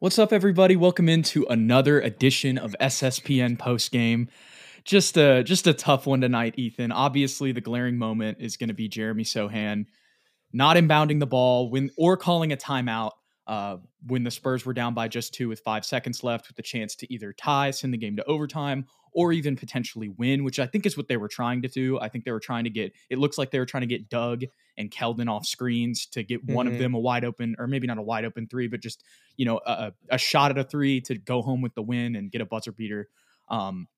What's up, everybody? Welcome into another edition of SSPN Post Game. Just a just a tough one tonight, Ethan. Obviously, the glaring moment is going to be Jeremy Sochan not inbounding the ball when or calling a timeout uh, when the Spurs were down by just two with five seconds left, with the chance to either tie, send the game to overtime, or even potentially win, which I think is what they were trying to do. I think they were trying to get. It looks like they were trying to get Doug and Keldon off screens to get mm-hmm. one of mm-hmm. them a wide open, or maybe not a wide open three, but just you know a, a shot at a three to go home with the win and get a buzzer beater. Um,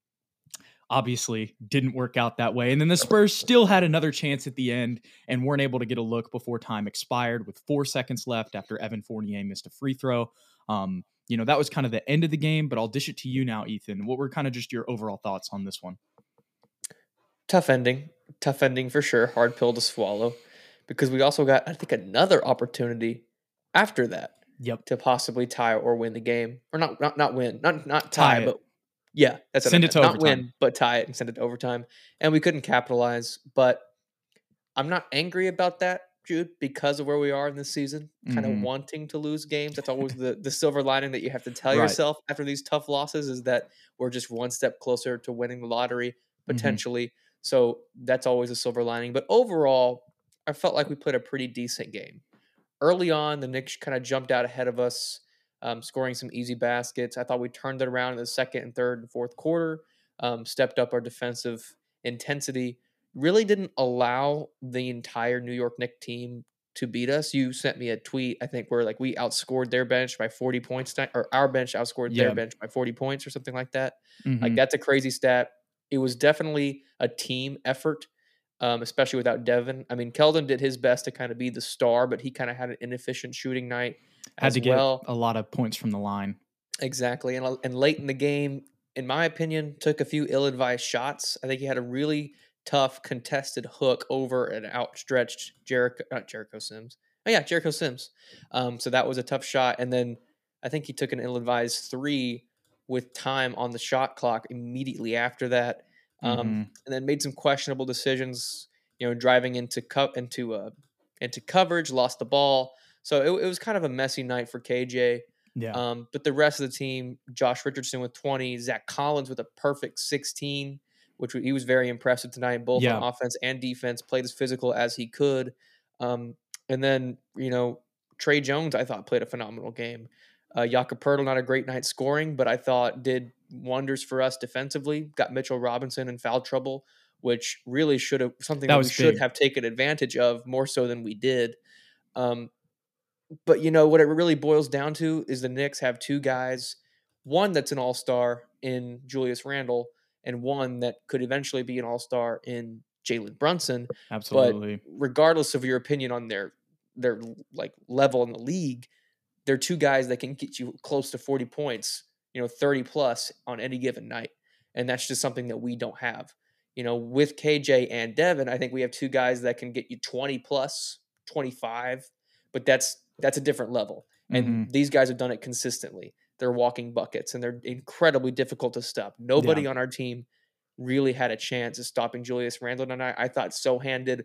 obviously didn't work out that way. And then the Spurs still had another chance at the end and weren't able to get a look before time expired with four seconds left after Evan Fournier missed a free throw. Um, you know, that was kind of the end of the game, but I'll dish it to you now, Ethan. What were kind of just your overall thoughts on this one? Tough ending. Tough ending for sure. Hard pill to swallow because we also got, I think, another opportunity after that. Yep. To possibly tie or win the game, or not, not, not win, not not tie, tie but yeah, that's send it to not overtime. win, but tie it and send it to overtime. And we couldn't capitalize. But I'm not angry about that, Jude, because of where we are in this season. Mm-hmm. Kind of wanting to lose games. That's always the the silver lining that you have to tell right. yourself after these tough losses is that we're just one step closer to winning the lottery mm-hmm. potentially. Mm-hmm. So that's always a silver lining. But overall, I felt like we played a pretty decent game. Early on, the Knicks kind of jumped out ahead of us um, scoring some easy baskets. I thought we turned it around in the second and third and fourth quarter, um, stepped up our defensive intensity, really didn't allow the entire New York Knicks team to beat us. You sent me a tweet, I think, where like we outscored their bench by 40 points, or our bench outscored yeah. their bench by 40 points or something like that. Mm-hmm. Like that's a crazy stat. It was definitely a team effort. Um, especially without Devin. I mean, Keldon did his best to kind of be the star, but he kind of had an inefficient shooting night had to get well. a lot of points from the line. Exactly, and and late in the game, in my opinion, took a few ill-advised shots. I think he had a really tough contested hook over an outstretched Jericho, not Jericho Sims. Oh yeah, Jericho Sims. Um, so that was a tough shot, and then I think he took an ill-advised three with time on the shot clock immediately after that, um, mm-hmm. and then made some questionable decisions. You know, driving into co- into uh, into coverage, lost the ball. So it, it was kind of a messy night for KJ. Yeah. Um, but the rest of the team, Josh Richardson with 20, Zach Collins with a perfect 16, which he was very impressive tonight, both yeah. on offense and defense, played as physical as he could. Um, and then, you know, Tre Jones, I thought, played a phenomenal game. Uh, Jakob Poeltl, not a great night scoring, but I thought did wonders for us defensively. Got Mitchell Robinson in foul trouble, which really should have something that, that we big. should have taken advantage of more so than we did. Um, but you know what it really boils down to is the Knicks have two guys, one that's an all star in Julius Randle, and one that could eventually be an all star in Jalen Brunson. Absolutely. But regardless of your opinion on their their like level in the league, they're two guys that can get you close to 40 points, you know, 30 plus on any given night. And that's just something that we don't have. You know, with KJ and Devin, I think we have two guys that can get you 20 plus, 25, but that's that's a different level. And mm-hmm. these guys have done it consistently. They're walking buckets and they're incredibly difficult to stop. Nobody yeah. on our team really had a chance of stopping Julius Randle tonight. I thought Sochan did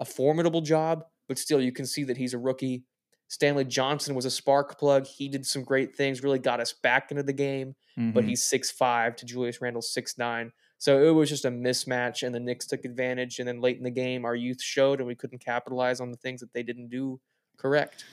a formidable job, but still, you can see that he's a rookie. Stanley Johnson was a spark plug. He did some great things, really got us back into the game, mm-hmm. but he's six five to Julius Randle six nine. So it was just a mismatch, and the Knicks took advantage. And then late in the game, our youth showed, and we couldn't capitalize on the things that they didn't do correct.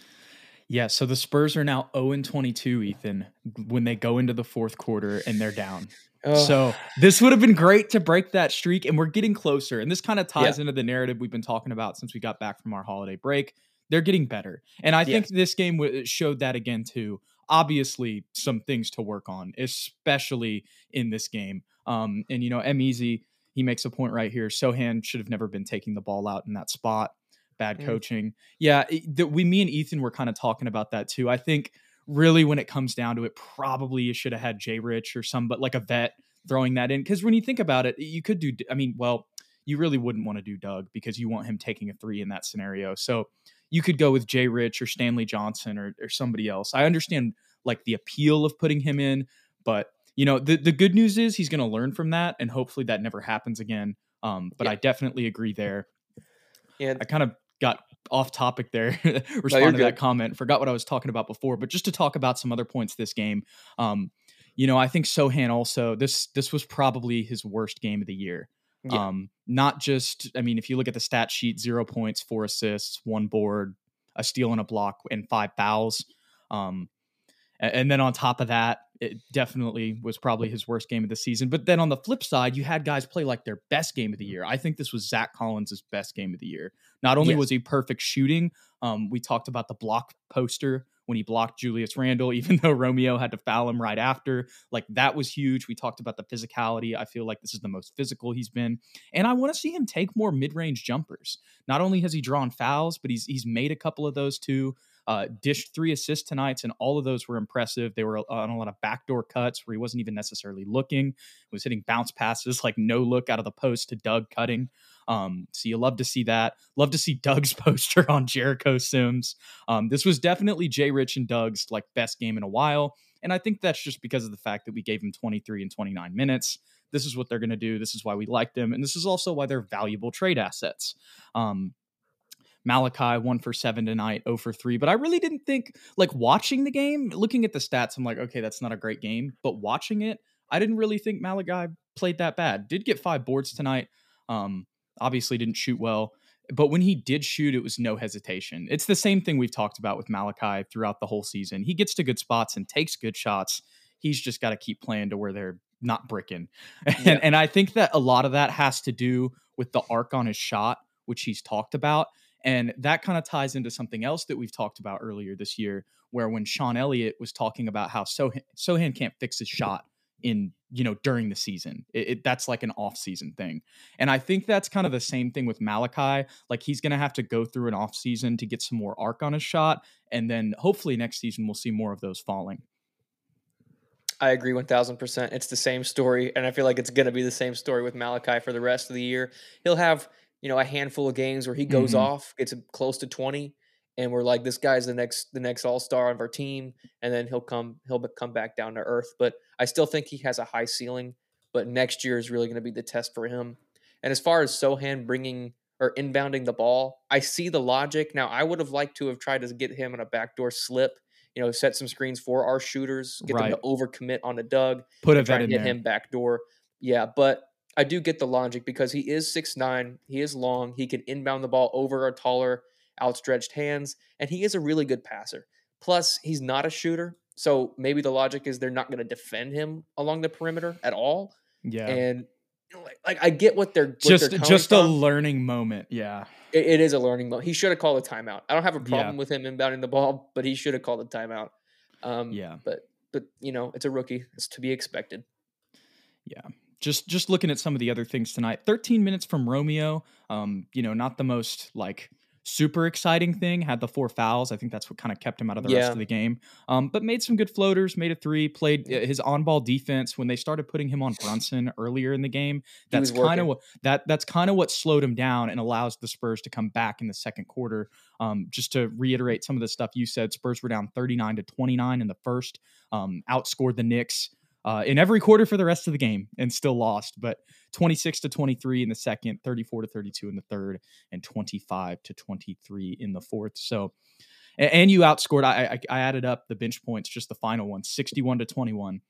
Yeah, so the Spurs are now 0 and 22, Ethan, when they go into the fourth quarter and they're down. Oh. So this would have been great to break that streak, and we're getting closer. And this kind of ties yeah. into the narrative we've been talking about since we got back from our holiday break. They're getting better, and I think this game w- showed that again too. Obviously, some things to work on, especially in this game. Um, and you know, M Easy, he makes a point right here. Sochan should have never been taking the ball out in that spot bad mm. coaching. Yeah, we, me and Ethan were kind of talking about that too. I think really when it comes down to it, probably you should have had Jay Rich or some, but like a vet throwing that in. Because when you think about it, you could do. I mean, well, you really wouldn't want to do Doug because you want him taking a three in that scenario. So you could go with Jay Rich or Stanley Johnson or, or somebody else. I understand like the appeal of putting him in, but you know the the good news is he's going to learn from that, and hopefully that never happens again. Um, but yeah. I definitely agree there. Yeah, I kind of got off topic there. respond no, to that comment. Forgot what I was talking about before, but just to talk about some other points this game. Um, you know, I think Sochan also this this was probably his worst game of the year. Yeah. Um, not just I mean, if you look at the stat sheet, zero points, four assists, one board, a steal and a block, and five fouls. Um, and then on top of that, it definitely was probably his worst game of the season. But then on the flip side, you had guys play like their best game of the year. I think this was Zach Collins' best game of the year. Not only yes. was he perfect shooting, um, we talked about the block poster when he blocked Julius Randle, even though Romeo had to foul him right after. Like that was huge. We talked about the physicality. I feel like this is the most physical he's been. And I want to see him take more mid-range jumpers. Not only has he drawn fouls, but he's he's made a couple of those too. Uh, dished three assists tonight, and all of those were impressive. They were on a lot of backdoor cuts where he wasn't even necessarily looking. Was hitting bounce passes like no look out of the post to Doug cutting. Um, so you love to see that. Love to see Doug's poster on Jericho Sims. Um, this was definitely Jay Rich and Doug's like best game in a while. And I think that's just because of the fact that we gave him 23 and 29 minutes. This is what they're going to do. This is why we like them. And this is also why they're valuable trade assets. Um, Malaki one for seven tonight, 0 for three. But I really didn't think like watching the game, looking at the stats, I'm like, okay, that's not a great game. But watching it, I didn't really think Malaki played that bad. Did get five boards tonight. Um, obviously didn't shoot well. But when he did shoot, it was no hesitation. It's the same thing we've talked about with Malaki throughout the whole season. He gets to good spots and takes good shots. He's just got to keep playing to where they're not bricking. And, yeah. and I think that a lot of that has to do with the arc on his shot, which he's talked about. And that kind of ties into something else that we've talked about earlier this year, where when Sean Elliott was talking about how Sohan, Sochan can't fix his shot in you know during the season it, it, that's like an off season thing and i think that's kind of the same thing with malaki like he's gonna have to go through an off season to get some more arc on his shot and then hopefully next season we'll see more of those falling I agree 1000%. It's the same story. And I feel like it's going to be the same story with Malaki for the rest of the year. He'll have you know a handful of games where he goes mm-hmm. off, gets close to twenty, and we're like, this guy's the next the next all star of our team, and then he'll come he'll come back down to earth. But I still think he has a high ceiling. But next year is really going to be the test for him. And as far as Sochan bringing or inbounding the ball, I see the logic. Now, I would have liked to have tried to get him on a backdoor slip. You know, set some screens for our shooters, get right. them to overcommit on the Doug, put a vet in get there. him backdoor. Yeah, but I do get the logic because he is six nine, he is long, he can inbound the ball over our taller, outstretched hands, and he is a really good passer. Plus, he's not a shooter, so maybe the logic is they're not going to defend him along the perimeter at all. Yeah, and like, like I get what they're what just they're just from. a learning moment. Yeah, it, it is a learning moment. He should have called a timeout. I don't have a problem yeah. with him inbounding the ball, but he should have called a timeout. Um, yeah, but but you know it's a rookie. It's to be expected. Yeah just just looking at some of the other things tonight. 13 minutes from romeo um you know not the most like super exciting thing. Had the four fouls. I think that's what kind of kept him out of the yeah. rest of the game. Um but made some good floaters made a three played uh, his on-ball defense. When they started putting him on brunson earlier in the game that's kind of what that that's kind of what slowed him down and allows the spurs to come back in the second quarter. Um just to reiterate some of the stuff you said spurs were down 39 to 29 in the first um outscored the knicks uh, in every quarter for the rest of the game and still lost. But 26 to 23 in the second, 34 to 32 in the third, and 25 to 23 in the fourth. So, and you outscored. I, I, I added up the bench points, just the final one, 61 to 21.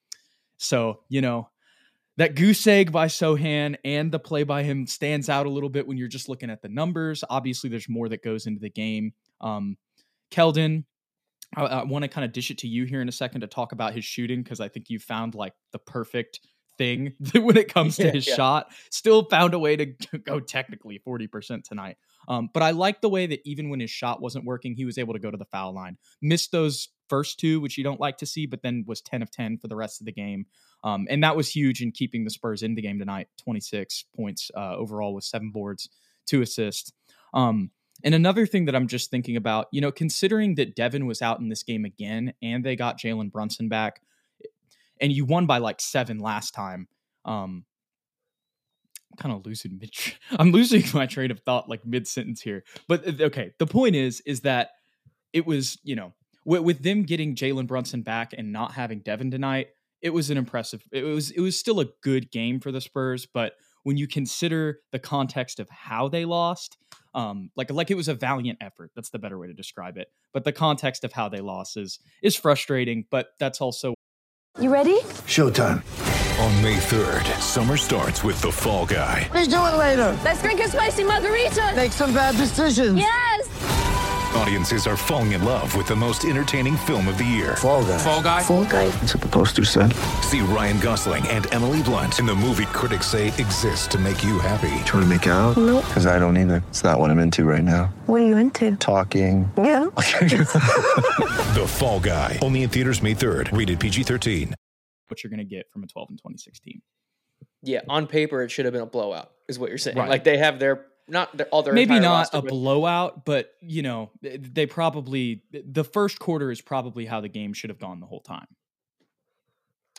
So you know that goose egg by Sochan and the play by him stands out a little bit when you're just looking at the numbers. Obviously, there's more that goes into the game. Um, Keldon, I, I want to kind of dish it to you here in a second to talk about his shooting because I think you found like the perfect thing when it comes to his yeah. shot. Still found a way to go technically 40% tonight. Um, but I like the way that even when his shot wasn't working, he was able to go to the foul line. Missed those first two, which you don't like to see, but then was 10 of 10 for the rest of the game. Um, and that was huge in keeping the Spurs in the game tonight. 26 points uh, overall with seven boards, two assists. Um, and another thing that I'm just thinking about, you know, considering that Devin was out in this game again and they got Jalen Brunson back, and you won by like seven last time. Um, I'm kind of losing mid. I'm losing my train of thought like mid sentence here. But uh, okay, the point is, is that it was you know with, with them getting Jalen Brunson back and not having Devin tonight, it was an impressive. It was it was still a good game for the Spurs, but when you consider the context of how they lost, um, like like it was a valiant effort. That's the better way to describe it. But the context of how they lost is is frustrating. But that's also. You ready? Showtime. On May 3rd, summer starts with the Fall Guy. Let's do it later. Let's drink a spicy margarita. Make some bad decisions. Yes. Audiences are falling in love with the most entertaining film of the year. Fall guy. Fall guy. Fall guy. That's what the poster said. See Ryan Gosling and Emily Blunt in the movie critics say exists to make you happy. Trying to make it out? Nope. Because I don't either. It's not what I'm into right now. What are you into? Talking. Yeah. The Fall Guy. Only in theaters May 3rd. Rated PG-13. What you're going to get from a 12 and 2016. Yeah, on paper it should have been a blowout, is what you're saying. Right. Like they have their not their, all their maybe not a blowout, but you know, they probably the first quarter is probably how the game should have gone the whole time.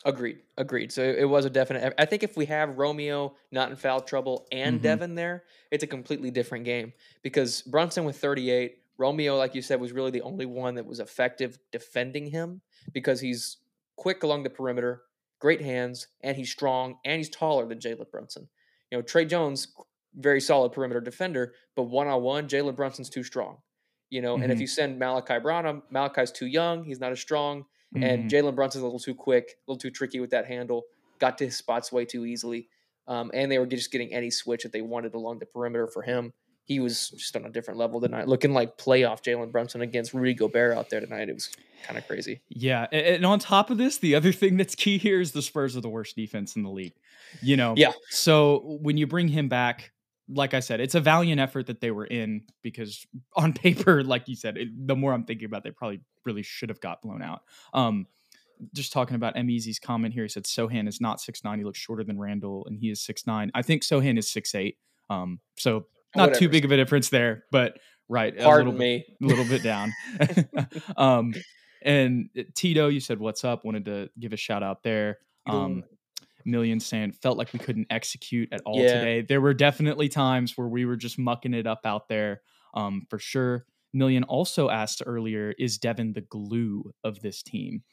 Agreed. Agreed. So it was a definite. I think if we have Romeo not in foul trouble and Mhm. Devin there, it's a completely different game because Brunson with 38, Romeo, like you said, was really the only one that was effective defending him because he's quick along the perimeter, great hands, and he's strong and he's taller than Jalen Brunson. You know, Tre Jones, very solid perimeter defender, but one on one, Jalen Brunson's too strong. You know, and if you send Malaki Branham, Malaki's too young, he's not as strong Mhm. and Jalen Brunson's a little too quick, a little too tricky with that handle. Got to his spots way too easily, um, and they were just getting any switch that they wanted along the perimeter for him. He was just on a different level tonight, looking like playoff Jalen Brunson against Rudy Gobert out there tonight. It was kind of crazy. Yeah, and on top of this, the other thing that's key here is the Spurs are the worst defense in the league. You know, Yeah. So when you bring him back, like I said, it's a valiant effort that they were in because on paper, like you said, it, the more I'm thinking about, it, they probably really should have got blown out. Um, just talking about M Easy's comment here, he said Sochan is not six nine. He looks shorter than Randle, and he is six nine. I think Sochan is six eight. Um, so not too big of a difference there, but right. a Pardon little bit- me. a little bit down. um, and uh, Tito, you said what's up? Wanted to give a shout out there. Um, Million saying felt like we couldn't execute at all Yeah. today. There were definitely times where we were just mucking it up out there, um, for sure. Million also asked earlier, is Devin the glue of this team?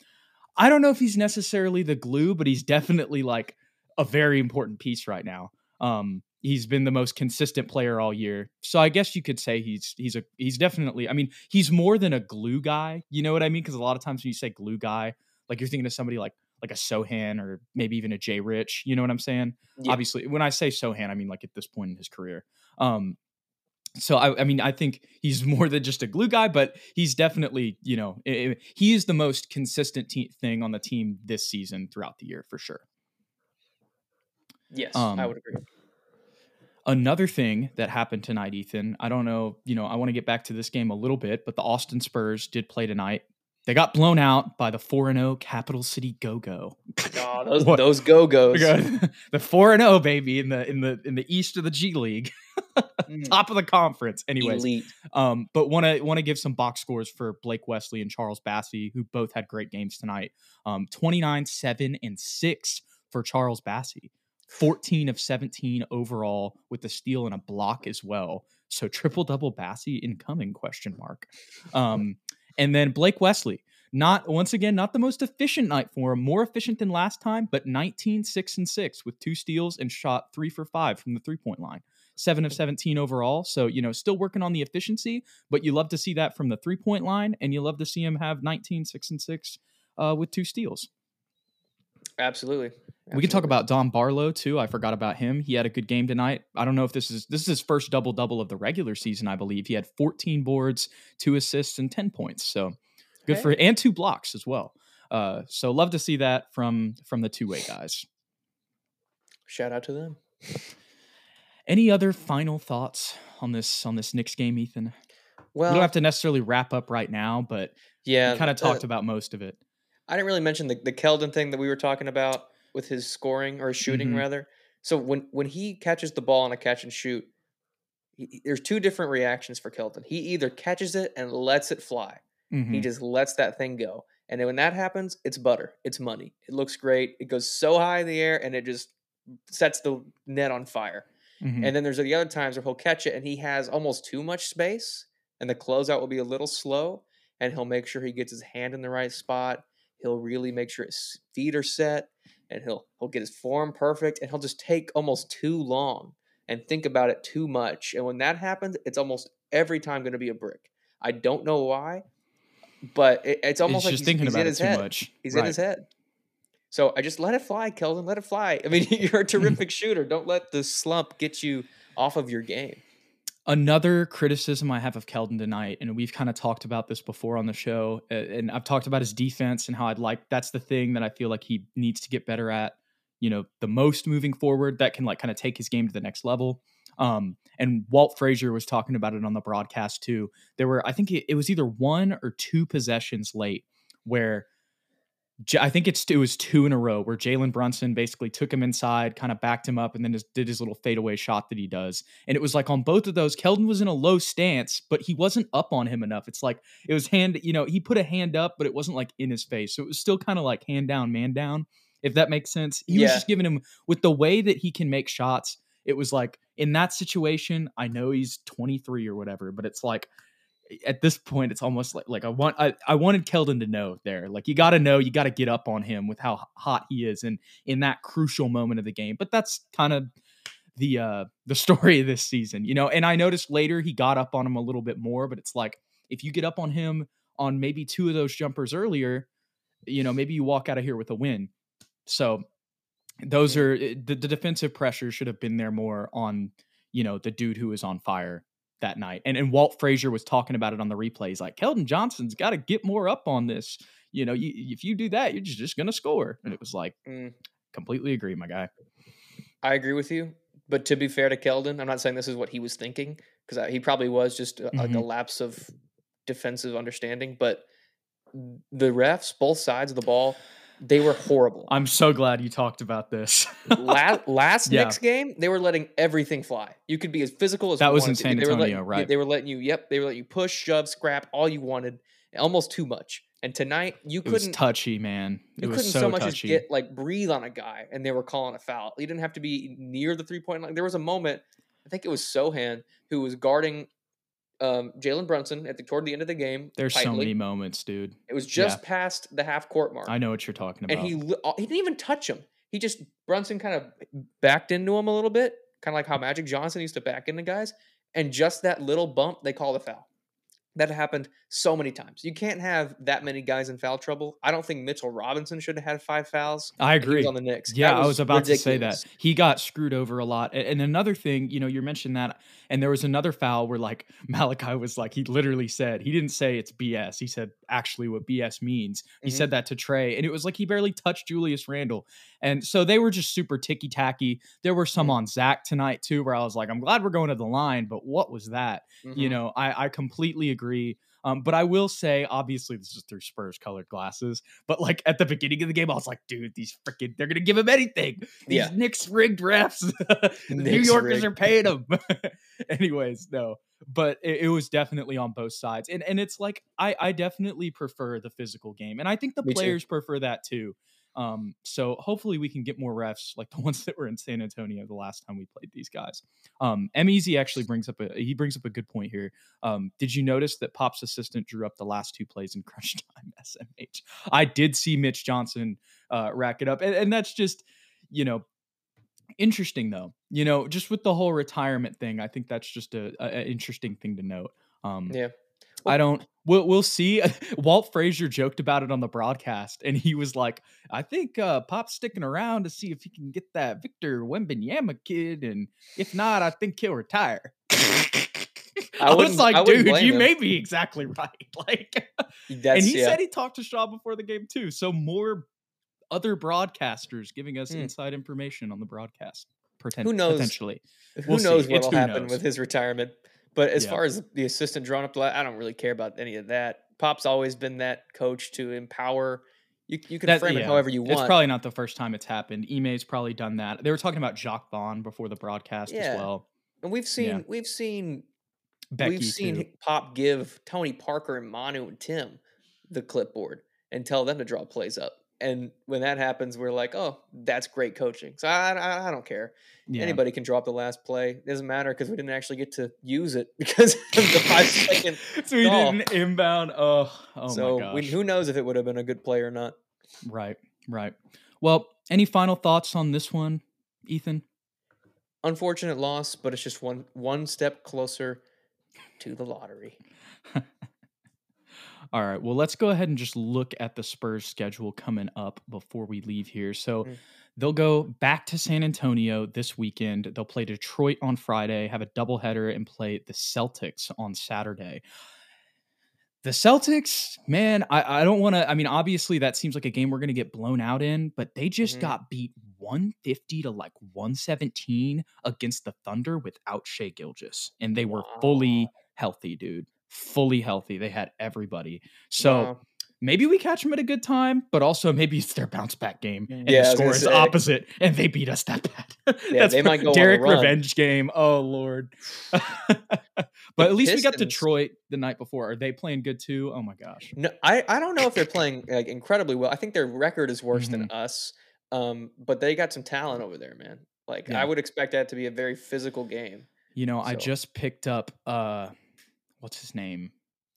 I don't know if he's necessarily the glue, but he's definitely like a very important piece right now. Um, he's been the most consistent player all year, so I guess you could say he's he's a he's definitely. I mean, he's more than a glue guy. You know what I mean? Because a lot of times when you say glue guy, like you're thinking of somebody like like a Sochan or maybe even a Jay Rich. You know what I'm saying? Yeah. Obviously, when I say Sochan, I mean like at this point in his career. Um, so I, I mean, I think he's more than just a glue guy, but he's definitely, you know, i- i- he is the most consistent te- thing on the team this season throughout the year for sure. Yes, Um, I would agree. Another thing that happened tonight, Ethan, I don't know, you know, I want to get back to this game a little bit, but the Austin Spurs did play tonight. They got blown out by the 4 0 Capital City Go Go. Oh, those those go goes. the 4 0 baby in the in the in the east of the G League, top of the conference. Anyways, Elite. Um, but want to want to give some box scores for Blake Wesley and Charles Bassey, who both had great games tonight. Um, 29, 7, and 6 for Charles Bassey. 14 of 17 overall with a steal and a block as well. So triple double Bassey incoming question mark. Um, and then Blake Wesley, not once again, not the most efficient night for him, more efficient than last time, but 19, 6, and 6 with two steals and shot three for five from the three point line. Seven of 17 overall. So, you know, still working on the efficiency, but you love to see that from the three point line, and you love to see him have 19, 6, and 6 uh, with two steals. Absolutely. We can talk about Dom Barlow too. I forgot about him. He had a good game tonight. I don't know if this is this is his first double double of the regular season. I believe he had 14 boards, two assists, and 10 points. So good for and two blocks as well. Uh, so love to see that from from the two way guys. shout out to them. Any other final thoughts on this on this Knicks game, Ethan? Well, we don't have to necessarily wrap up right now, but yeah, we kind of the- talked about most of it. I didn't really mention the, the Keldon thing that we were talking about with his scoring or his shooting Mhm. rather. So when when he catches the ball on a catch and shoot, he, he- there's two different reactions for Keldon. He either catches it and lets it fly. He Mhm. just lets that thing go. And then when that happens, it's butter. It's money. It looks great. It goes so high in the air and it just sets the net on fire. Mhm. And then there's the other times where he'll catch it and he has almost too much space, and the closeout will be a little slow, and he'll make sure he gets his hand in the right spot. He'll really make sure his feet are set, and he'll he'll get his form perfect and he'll just take almost too long and think about it too much. And when that happens, it's almost every time going to be a brick. I don't know why, but it, it's almost It's like just he's, thinking he's about in his too head. much. He's in his head. So I just let it fly, Keldon. Let it fly. I mean, you're a terrific shooter. Don't let the slump get you off of your game. Another criticism I have of Keldon tonight, and we've kind of talked about this before on the show, and I've talked about his defense and how I'd like that's the thing that I feel like he needs to get better at, you know, the most moving forward that can like kind of take his game to the next level. Um, and Walt Frazier was talking about it on the broadcast too. There were, I think it, it was either one or two possessions late where I think it's it was two in a row where Jalen Brunson basically took him inside, kind of backed him up, and then just did his little fadeaway shot that he does. And it was like on both of those, Keldon was in a low stance, but he wasn't up on him enough. It's like it was hand, you know, he put a hand up, but it wasn't like in his face, so it was still kind of like hand down, man down, if that makes sense. He was just giving him with the way that he can make shots. It was like in that situation, I know he's 23 or whatever, but it's like at this point, it's almost like like I want I, I wanted Keldon to know there. Like you got to know, you got to get up on him with how hot he is, and in that crucial moment of the game. But that's kind of the uh the story of this season, you know. And I noticed later he got up on him a little bit more, but it's like if you get up on him on maybe two of those jumpers earlier, you know, maybe you walk out of here with a win. So those are eh, the, the defensive pressure should have been there more on you know the dude who is on fire that night. And and Walt Frazier was talking about it on the replays, like Keldon Johnson's got to get more up on this. You know, you, if you do that, you're just, just gonna score. And it was like, Mm. completely agree, my guy. I agree with you. But to be fair to Keldon, I'm not saying this is what he was thinking because he probably was just a, like a lapse of defensive understanding. But the refs, both sides of the ball, they were horrible. I'm so glad you talked about this. last last Yeah. Knicks game, they were letting everything fly. You could be as physical as That you was in. San They were letting- right. They were letting you. Yep, they were letting you push, shove, scrap, all you wanted, almost too much. And tonight, you it couldn't. touchy, man. you It was couldn't so, so, much touchy. as get like breathe on a guy, and they were calling a foul. You didn't have to be near the three point line. There was a moment, I think it was Sochan who was guarding um, Jalen Brunson at the toward the end of the game. There's so many moments, dude. It was just past the half court mark I know what you're talking about. and he uh, he didn't even touch him. He just Brunson kind of backed into him a little bit, kind of like how Magic Johnson used to back into guys, and just that little bump they call a foul. That happened so many times. You can't have that many guys in foul trouble. I don't think Mitchell Robinson should have had five fouls. I was agree. on the Knicks. Yeah, I was about to say that. He got screwed over a lot. And another thing, you know, you mentioned that, and there was another foul where like Malaki was like, he literally said, he didn't say it's BS. He said actually what BS means. He Mhm. said that to Tre, and it was like he barely touched Julius Randle. And so they were just super ticky tacky. There were some Mhm. on Zach tonight too, where I was like, I'm glad we're going to the line, but what was that? You Mhm. know, I, I completely agree. Um, but I will say, obviously, this is through Spurs colored glasses. But like at the beginning of the game, I was like, dude, these freaking, they're gonna give him anything. These Yeah. Knicks rigged refs. the New Yorkers rigged. are paying them. Anyways, no. But it, it was definitely on both sides. And and it's like I, I definitely prefer the physical game. And I think the Me too. players prefer that too. Um, so hopefully we can get more refs like the ones that were in San Antonio the last time we played these guys. Um, M actually brings up a he brings up a good point here. Um, did you notice that Pop's assistant drew up the last two plays in crunch time SMH? I did see Mitch Johnson uh, rack it up, and, and that's just you know interesting though. You know, just with the whole retirement thing, I think that's just a, a a interesting thing to note. Um, Yeah. I don't. We'll we'll see. Walt Frazier joked about it on the broadcast, and he was like, "I think uh, Pop's sticking around to see if he can get that Victor Wembanyama kid, and if not, I think he'll retire." I, was like, I "Dude, you him. may be exactly right." Like, That's, and he yeah. said he talked to Shaw before the game too. So more other broadcasters giving us Hmm. inside information on the broadcast. Pretend, Who knows? Potentially, who We'll see. knows what will happen knows. with his retirement. But as Yeah. far as the assistant drawing up the, I don't really care about any of that. Pop's always been that coach to empower. You, you can That- frame it however you want. It's probably not the first time it's happened. Ime's probably done that. They were talking about Jacque Vaughn before the broadcast Yeah. as well. and we've seen yeah. we've seen Becky we've seen too. Pop give Tony Parker and Manu and Tim the clipboard and tell them to draw plays up. And when that happens, we're like, oh, that's great coaching. So I, I, I don't care. Yeah. Anybody can drop the last play. It doesn't matter because we didn't actually get to use it because of the five second. so we call. did an inbound. Oh, oh so my gosh. we, who knows if it would have been a good play or not. right. Right. Well, any final thoughts on this one, Ethan? Unfortunate loss, but it's just one one step closer to the lottery. All right. Well, let's go ahead and just look at the Spurs schedule coming up before we leave here. So Mm. they'll go back to San Antonio this weekend. They'll play Detroit on Friday, have a doubleheader, and play the Celtics on Saturday. The Celtics, man, I, I don't want to. I mean, obviously, that seems like a game we're going to get blown out in, but they just Mhm. got beat 150 to like 117 against the Thunder without Shai Gilgeous. And they were fully healthy, dude. Fully healthy. They had everybody. So Wow. maybe we catch them at a good time, but also maybe it's their bounce back game and Yeah, the score is say. opposite and they beat us that bad. Yeah, That's they might go Derrick revenge game. Oh lord. but at least we got Detroit the night before. Are they playing good too? Oh my gosh. No, I, I don't know if they're playing like incredibly well. I think their record is worse than Mm-hmm. us. Um, but they got some talent over there, man. Like Yeah. I would expect that to be a very physical game. You know, I just picked up uh what's his name?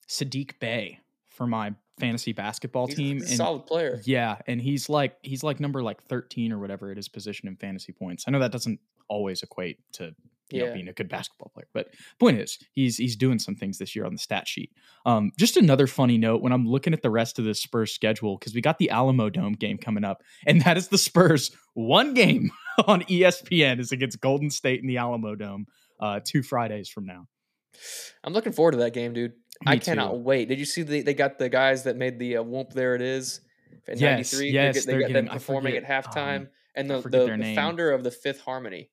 Saddiq Bey for my fantasy basketball He's, team. he's a and solid player. Yeah, and he's like he's like number like 13 or whatever it is position in fantasy points. I know that doesn't always equate to you know being a good basketball player, but point is he's he's doing some things this year on the stat sheet. Um, just another funny note when I'm looking at the rest of the Spurs schedule because we got the Alamo Dome game coming up, and that is the Spurs one game on ESPN is against Golden State in the Alamo Dome uh, two Fridays from now. I'm looking forward to that game, dude. I cannot too. wait. Did you see the, they got the guys that made the uh, whoop? There it is. In Yes, '93, yes, they, get- they got getting- them performing forget, at halftime, um, and the, the, the founder of the Fifth Harmony,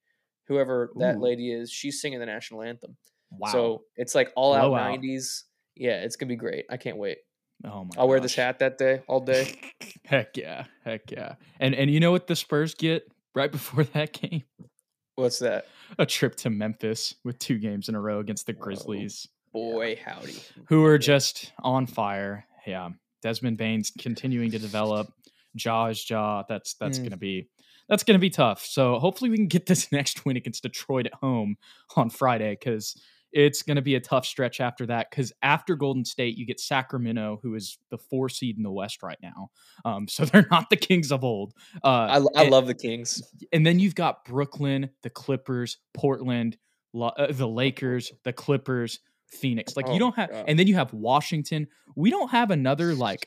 whoever that Ooh. lady is, she's singing the national anthem. Wow. So it's like all out Blowout. '90s. Yeah, it's gonna be great. I can't wait. oh my I'll wear this hat that day, all day. Heck yeah, heck yeah. And and you know what the Spurs get right before that game? What's that? A trip to Memphis with two games in a row against the. Grizzlies, Boy, howdy. who are Yeah. just on fire. Yeah, Desmond Bane's continuing to develop. Ja is Ja. That's that's Mm. gonna be that's gonna be tough. So hopefully we can get this next win against Detroit at home on Friday because it's gonna be a tough stretch after that. Because after Golden State, you get Sacramento, who is the four seed in the West right now. Um, so they're not the Kings of old. Uh, I, I and- love the Kings. and then you've got Brooklyn, the Clippers, Portland, Lo- uh, the Lakers, the Clippers, Phoenix. Like Oh you don't have, God. and then you have Washington. We don't have another like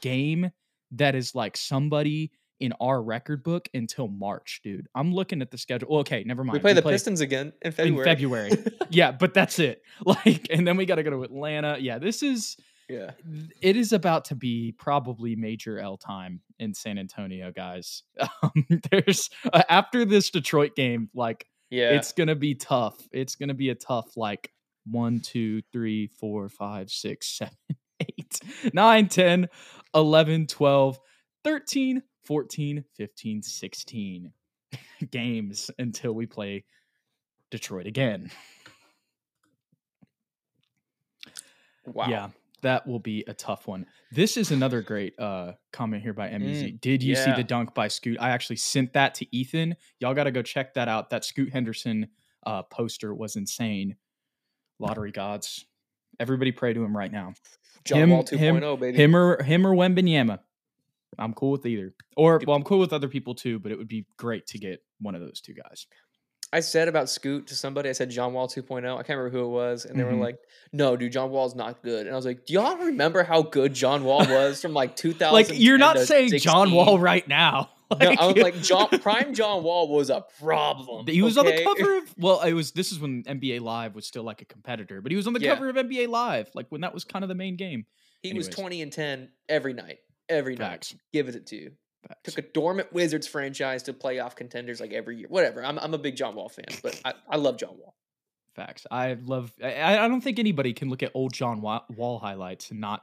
game that is like somebody in our record book until March, dude. I'm looking at the schedule. Well, okay, never mind. We play the Pistons again in February. in February. yeah, but that's it. Like, and then we got to go to Atlanta. Yeah, this is yeah. it is about to be probably major L time in San Antonio, guys. Um, there's uh, after this Detroit game, like Yeah. it's gonna be tough. It's gonna be a tough like one, two, three, four, five, six, seven, eight, nine, 10, 11, 12, 13, 14, 15, 16 games until we play Detroit again. wow. Yeah, that will be a tough one. This is another great uh comment here by MEZ. Did you see the dunk by Scoot? I actually sent that to Ethan. Y'all got to go check that out. That Scoot Henderson uh poster was insane. Lottery gods. Everybody pray to him right now. John him- Wall him- baby. Him or him or Wembanyama. I'm cool with either. Or well, I'm cool with other people too, but it would be great to get one of those two guys. I said about Scoot to somebody, I said John Wall 2.0. I can't remember who it was. And they Mhm. were like, no, dude, John Wall's not good. And I was like, do y'all remember how good John Wall was from like 2000? Like you're not saying John Wall right now. No, I was like, John, prime John Wall was a problem. He was on the cover of well, it was this is when NBA Live was still like a competitor, but he was on the Yeah. cover of NBA Live, like when that was kind of the main game. He was 20 and 10 every night. Every Facts. night. Give it to you. Facts. Took a dormant Wizards franchise to playoff contenders like every year. Whatever. I'm, I'm a big John Wall fan, but I, I love John Wall. Facts. I love. I, I don't think anybody can look at old John Wall highlights and not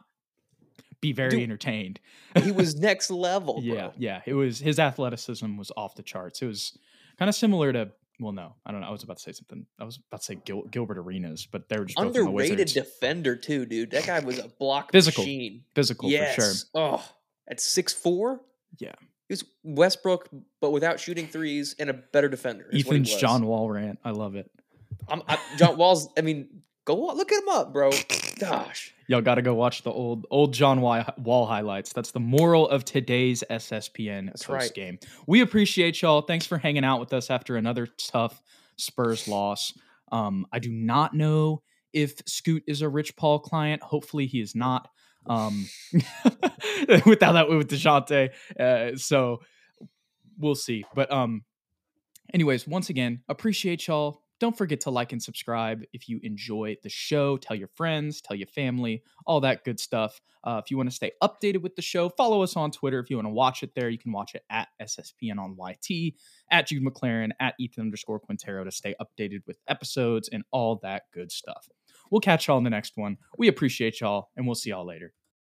be very Dude, entertained. He was next level, bro. yeah, yeah. It was his athleticism was off the charts. It was kind of similar to. Well, no, I don't know. I was about to say something. I was about to say Gil- Gilbert Arenas, but they were just both on the Underrated defender too, dude. That guy was a block Physical. machine. Physical yes. for sure. Oh, at six four. Yeah. He was Westbrook, but without shooting threes and a better defender. is what he Ethan's. John Wall rant. I love it. I'm, I, John Wall's. I mean, go look at him up, bro. Gosh. Y'all got to go watch the old old John Wall highlights. That's the moral of today's SSPN That's post right. game. We appreciate y'all. Thanks for hanging out with us after another tough Spurs loss. Um, I do not know if Scoot is a Rich Paul client. Hopefully, he is not. Um, without that with Dejounte, uh, so we'll see. But um, anyways, once again, appreciate y'all. Don't forget to like and subscribe if you enjoy the show. Tell your friends, tell your family, all that good stuff. Uh, if you want to stay updated with the show, follow us on Twitter. If you want to watch it there, you can watch it at SSPN on YT, at Jude McLaren, at Ethan underscore Quintero to stay updated with episodes and all that good stuff. We'll catch y'all in the next one. We appreciate y'all, and we'll see y'all later.